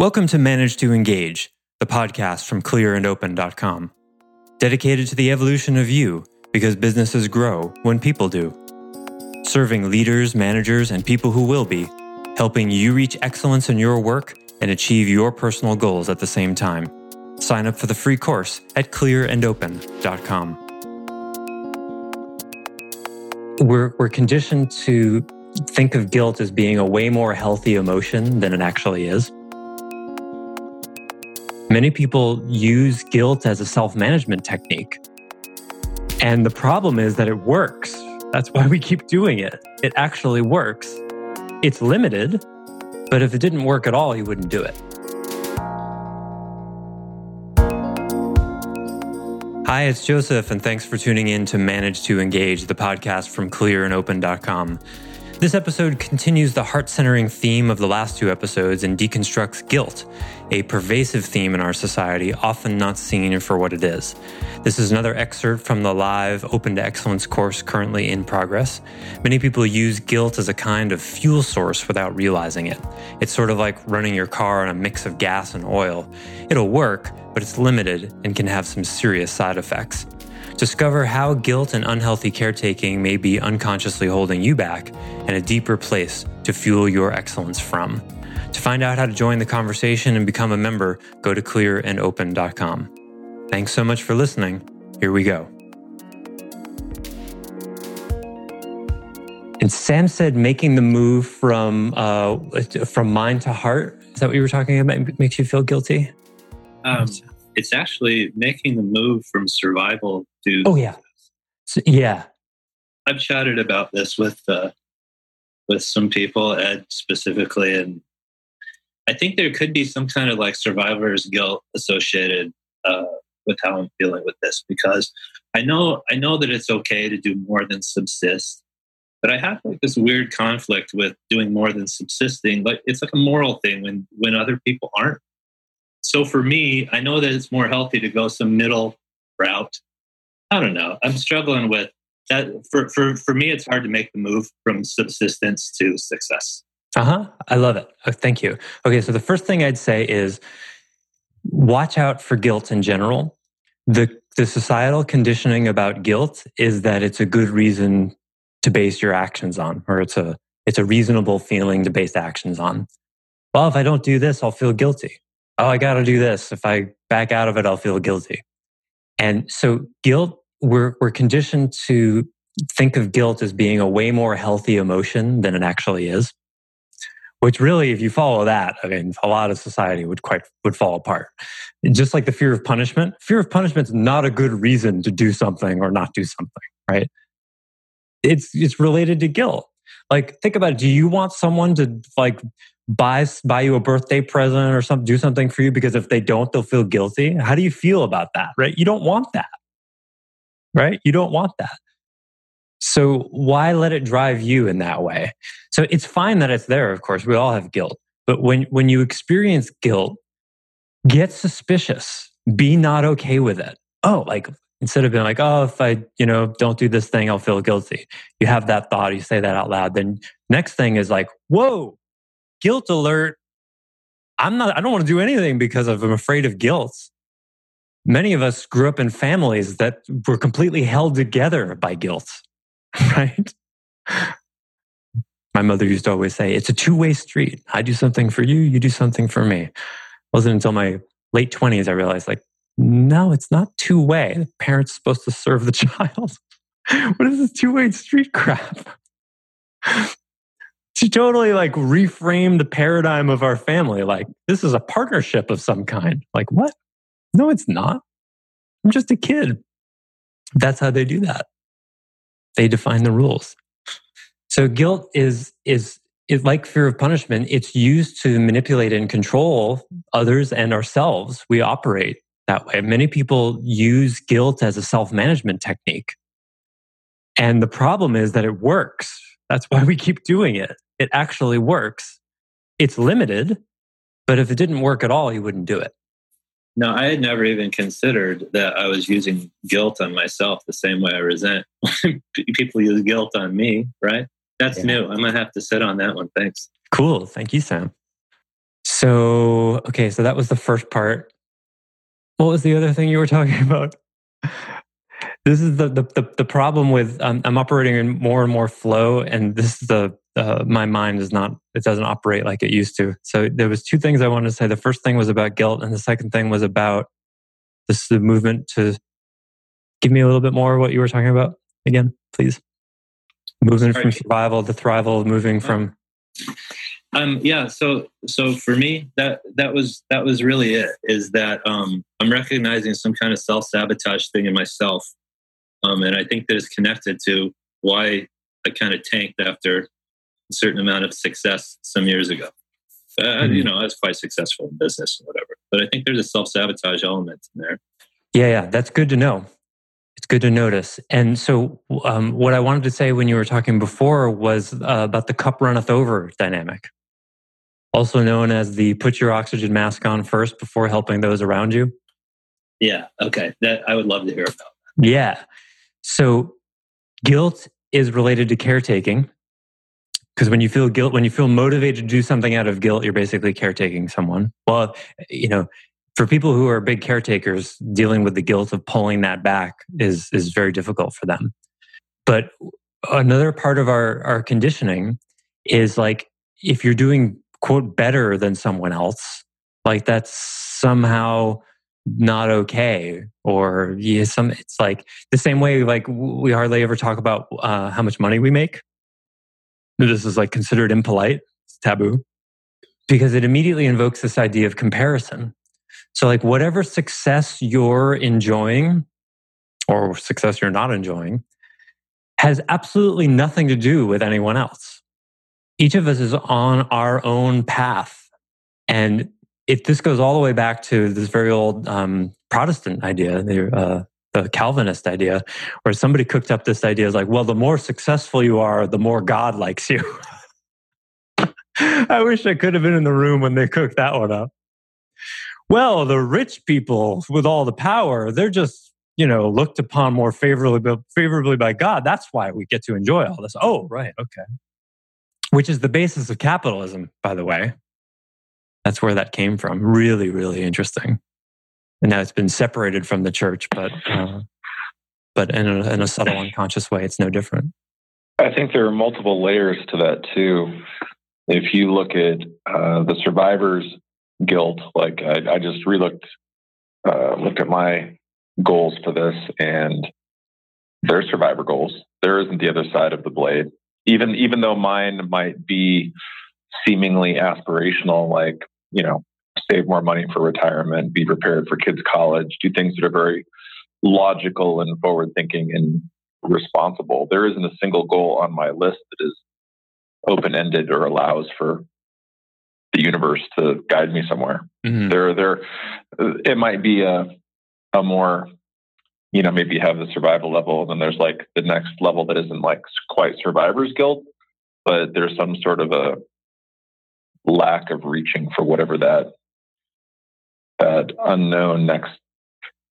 Welcome to Manage to Engage, the podcast from clearandopen.com, dedicated to the evolution of you because businesses grow when people do. Serving leaders, managers, and people who will be, helping you reach excellence in your work and achieve your personal goals at the same time. Sign up for the free course at clearandopen.com. We're, we're conditioned to think of guilt as being a way more healthy emotion than it actually is. Many people use guilt as a self management technique. And the problem is that it works. That's why we keep doing it. It actually works. It's limited, but if it didn't work at all, you wouldn't do it. Hi, it's Joseph, and thanks for tuning in to Manage to Engage, the podcast from clearandopen.com. This episode continues the heart centering theme of the last two episodes and deconstructs guilt, a pervasive theme in our society, often not seen for what it is. This is another excerpt from the live Open to Excellence course currently in progress. Many people use guilt as a kind of fuel source without realizing it. It's sort of like running your car on a mix of gas and oil. It'll work, but it's limited and can have some serious side effects. Discover how guilt and unhealthy caretaking may be unconsciously holding you back and a deeper place to fuel your excellence from. To find out how to join the conversation and become a member, go to clearandopen.com. Thanks so much for listening. Here we go. And Sam said making the move from uh, from mind to heart. Is that what you were talking about? Makes you feel guilty? Um, it's actually making the move from survival to. Oh yeah, so, yeah. I've chatted about this with uh, with some people, Ed specifically, and I think there could be some kind of like survivor's guilt associated uh, with how I'm feeling with this because I know I know that it's okay to do more than subsist, but I have like this weird conflict with doing more than subsisting. Like it's like a moral thing when when other people aren't. So for me, I know that it's more healthy to go some middle route. I don't know. I'm struggling with that. For for for me, it's hard to make the move from subsistence to success. Uh huh. I love it. Oh, thank you. Okay, so the first thing I'd say is watch out for guilt in general. The the societal conditioning about guilt is that it's a good reason to base your actions on, or it's a it's a reasonable feeling to base actions on. Well, if I don't do this, I'll feel guilty oh, I got to do this. If I back out of it, I'll feel guilty. And so guilt, we're, we're conditioned to think of guilt as being a way more healthy emotion than it actually is. Which really, if you follow that, I mean, a lot of society would quite would fall apart. Just like the fear of punishment, fear of punishment is not a good reason to do something or not do something, right? It's it's related to guilt. Like, think about it. Do you want someone to like buy buy you a birthday present or something, do something for you because if they don't, they'll feel guilty. How do you feel about that? Right? You don't want that. Right? You don't want that. So why let it drive you in that way? So it's fine that it's there, of course. We all have guilt. But when when you experience guilt, get suspicious. Be not okay with it. Oh, like instead of being like, oh, if I, you know, don't do this thing, I'll feel guilty. You have that thought, you say that out loud. Then next thing is like, whoa, guilt alert. I'm not, I don't want to do anything because I'm afraid of guilt. Many of us grew up in families that were completely held together by guilt, right? My mother used to always say, it's a two way street. I do something for you, you do something for me. It wasn't until my late 20s I realized, like, no, it's not two way. The parent's supposed to serve the child. what is this two way street crap? She totally like reframed the paradigm of our family. Like, this is a partnership of some kind. Like, what? No, it's not. I'm just a kid. That's how they do that. They define the rules. So guilt is, is, is like fear of punishment. It's used to manipulate and control others and ourselves. We operate that way. Many people use guilt as a self management technique. And the problem is that it works. That's why we keep doing it it actually works. It's limited, but if it didn't work at all, you wouldn't do it. No, I had never even considered that I was using guilt on myself the same way I resent people use guilt on me, right? That's yeah. new. I'm going to have to sit on that one. Thanks. Cool. Thank you, Sam. So, okay, so that was the first part. What was the other thing you were talking about? This is the the the, the problem with um, I'm operating in more and more flow, and this is the uh, my mind is not it doesn't operate like it used to. So there was two things I wanted to say. The first thing was about guilt, and the second thing was about this the movement to give me a little bit more of what you were talking about again, please. Moving from survival to thrival, moving uh, from um yeah so so for me that that was that was really it is that um i'm recognizing some kind of self-sabotage thing in myself um and i think that is connected to why i kind of tanked after a certain amount of success some years ago uh, mm-hmm. you know i was quite successful in business and whatever but i think there's a self-sabotage element in there yeah yeah that's good to know it's good to notice. And so, um, what I wanted to say when you were talking before was uh, about the cup runneth over dynamic also known as the put your oxygen mask on first before helping those around you. Yeah. Okay. That I would love to hear about. That. Yeah. So guilt is related to caretaking. Because when you feel guilt, when you feel motivated to do something out of guilt, you're basically caretaking someone. Well, you know, for people who are big caretakers, dealing with the guilt of pulling that back is is very difficult for them. But another part of our our conditioning is like if you're doing quote better than someone else like that's somehow not okay or yeah, some it's like the same way like we hardly ever talk about uh, how much money we make. This is like considered impolite. It's taboo. Because it immediately invokes this idea of comparison. So like whatever success you're enjoying or success you're not enjoying has absolutely nothing to do with anyone else. Each of us is on our own path. And if this goes all the way back to this very old um, Protestant idea, the, uh, the Calvinist idea, where somebody cooked up this idea is like, well, the more successful you are, the more God likes you. I wish I could have been in the room when they cooked that one up. Well, the rich people with all the power, they're just, you know, looked upon more favorably, favorably by God. That's why we get to enjoy all this. Oh, right. Okay which is the basis of capitalism, by the way. That's where that came from. Really, really interesting. And now it's been separated from the church, but uh, but in a, in a subtle, unconscious way, it's no different. I think there are multiple layers to that too. If you look at uh, the survivor's guilt, like I, I just relooked uh, looked at my goals for this, and they're survivor goals. There isn't the other side of the blade even even though mine might be seemingly aspirational, like you know, save more money for retirement, be prepared for kids' college, do things that are very logical and forward thinking and responsible. There isn't a single goal on my list that is open ended or allows for the universe to guide me somewhere. Mm-hmm. There, there, it might be a a more you know, maybe have the survival level, and then there's like the next level that isn't like quite survivor's guilt, but there's some sort of a lack of reaching for whatever that that unknown next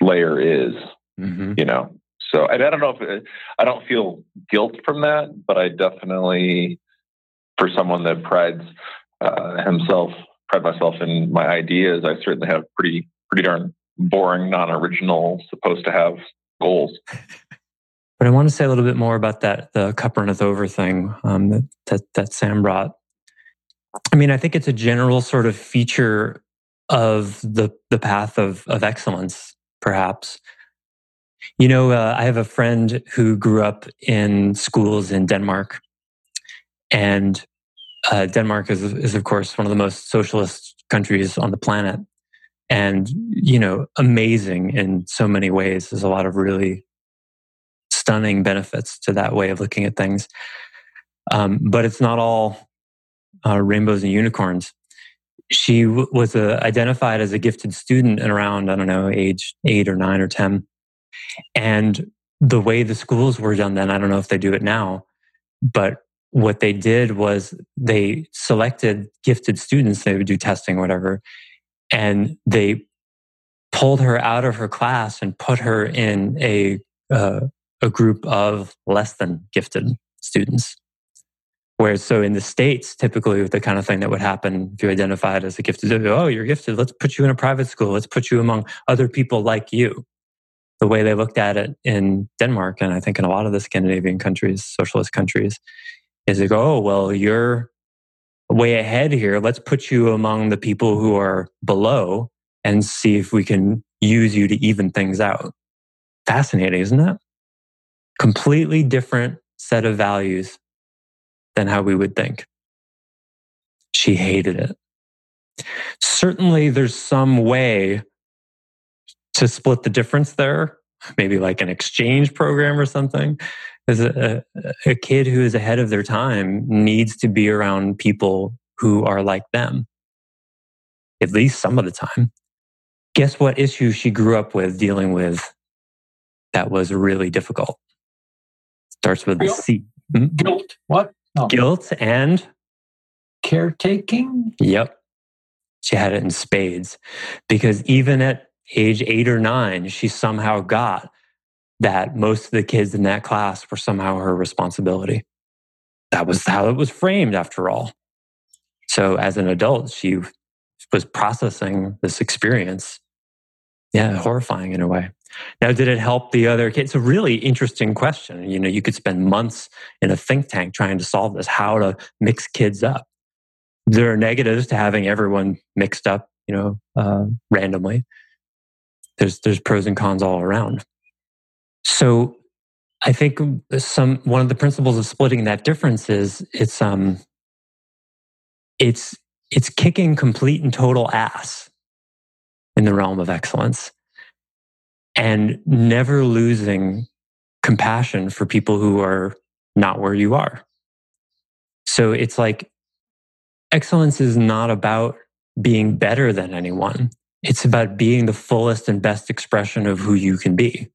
layer is. Mm-hmm. You know, so I, I don't know if it, I don't feel guilt from that, but I definitely, for someone that prides uh, himself, pride myself in my ideas, I certainly have pretty pretty darn boring, non-original, supposed to have goals. But I want to say a little bit more about that the cup runneth over thing um, that, that that Sam brought. I mean, I think it's a general sort of feature of the the path of of excellence, perhaps. You know, uh, I have a friend who grew up in schools in Denmark, and uh, Denmark is, is, of course, one of the most socialist countries on the planet. And you know amazing in so many ways. There's a lot of really stunning benefits to that way of looking at things. Um, but it's not all uh, rainbows and unicorns. She w- was uh, identified as a gifted student at around i don't know age eight or nine or ten. And the way the schools were done then i don't know if they do it now but what they did was they selected gifted students they would do testing whatever and they pulled her out of her class and put her in a uh, a group of less than gifted students Whereas, so in the States, typically the kind of thing that would happen if you identified as a gifted, oh, you're gifted, let's put you in a private school, let's put you among other people like you. The way they looked at it in Denmark, and I think in a lot of the Scandinavian countries, socialist countries, is they go, oh, well, you're way ahead here. Let's put you among the people who are below and see if we can use you to even things out. Fascinating, isn't it? Completely different set of values than how we would think. She hated it. Certainly, there's some way to split the difference there, maybe like an exchange program or something. Because a, a kid who is ahead of their time needs to be around people who are like them, at least some of the time. Guess what issue she grew up with dealing with that was really difficult? Starts with a C. Hmm? Guilt. What? Oh. Guilt and caretaking? Yep. She had it in spades because even at age eight or nine, she somehow got that most of the kids in that class were somehow her responsibility. That was how it was framed, after all. So, as an adult, she was processing this experience. Yeah, horrifying in a way. Now, did it help the other kids? It's a really interesting question. You know, you could spend months in a think tank trying to solve this, how to mix kids up. There are negatives to having everyone mixed up, you know, uh, randomly. There's there's pros and cons all around. So, I think some one of the principles of splitting that difference is it's um it's it's kicking complete and total ass in the realm of excellence and never losing compassion for people who are not where you are. So it's like excellence is not about being better than anyone. It's about being the fullest and best expression of who you can be.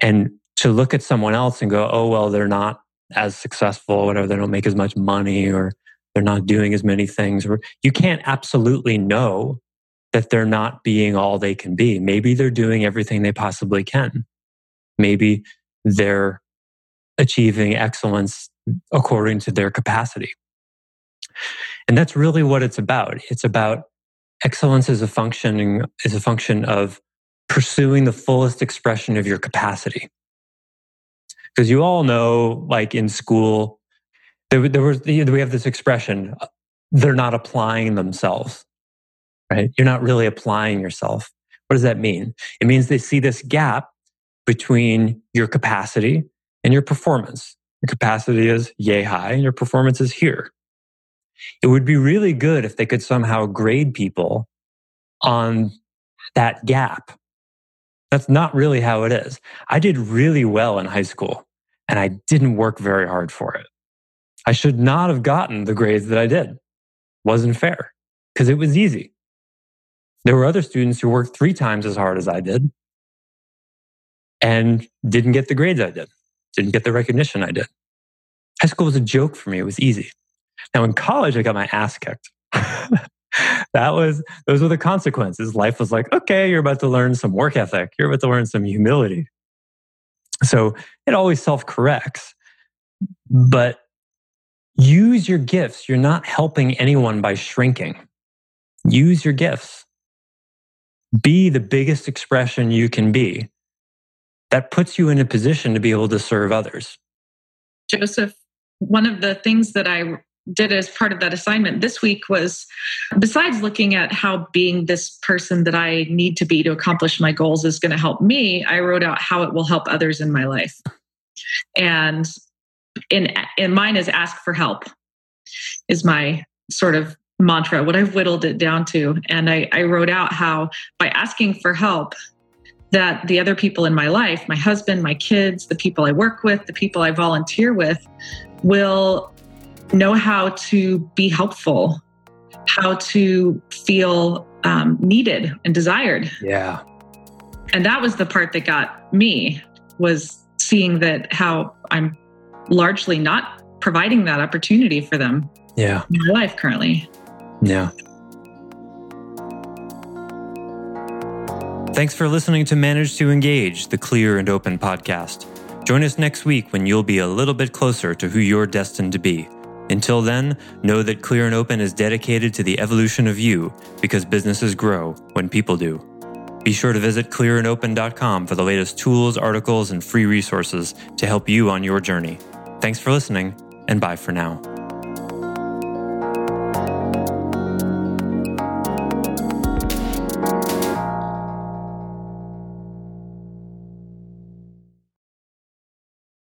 And to look at someone else and go, oh, well, they're not as successful, or whatever, they don't make as much money, or they're not doing as many things, or you can't absolutely know that they're not being all they can be. Maybe they're doing everything they possibly can. Maybe they're achieving excellence according to their capacity. And that's really what it's about. It's about excellence as a function is a function of pursuing the fullest expression of your capacity. Because you all know, like in school, there, there was we have this expression: they're not applying themselves right? You're not really applying yourself. What does that mean? It means they see this gap between your capacity and your performance. Your capacity is yay high and your performance is here. It would be really good if they could somehow grade people on that gap. That's not really how it is. I did really well in high school and I didn't work very hard for it. I should not have gotten the grades that I did. Wasn't fair because it was easy. There were other students who worked three times as hard as I did and didn't get the grades I did, didn't get the recognition I did. High school was a joke for me. It was easy. Now in college, I got my ass kicked. that was, those were the consequences. Life was like, okay, you're about to learn some work ethic. You're about to learn some humility. So it always self corrects. But use your gifts. You're not helping anyone by shrinking. Use your gifts be the biggest expression you can be. That puts you in a position to be able to serve others. Joseph, one of the things that I did as part of that assignment this week was besides looking at how being this person that I need to be to accomplish my goals is going to help me, I wrote out how it will help others in my life. And in in mine is ask for help is my sort of mantra, what I've whittled it down to. And I, I wrote out how by asking for help, that the other people in my life, my husband, my kids, the people I work with, the people I volunteer with, will know how to be helpful, how to feel um, needed and desired. Yeah. And that was the part that got me was seeing that how I'm largely not providing that opportunity for them. Yeah. In my life currently. Yeah. Thanks for listening to Manage to Engage, the clear and open podcast. Join us next week when you'll be a little bit closer to who you're destined to be Until then, know that Clear and Open is dedicated to the evolution of you because businesses grow when people do. Be sure to visit clearandopen.com for the latest tools, articles, and free resources to help you on your journey. Thanks for listening, and bye for now.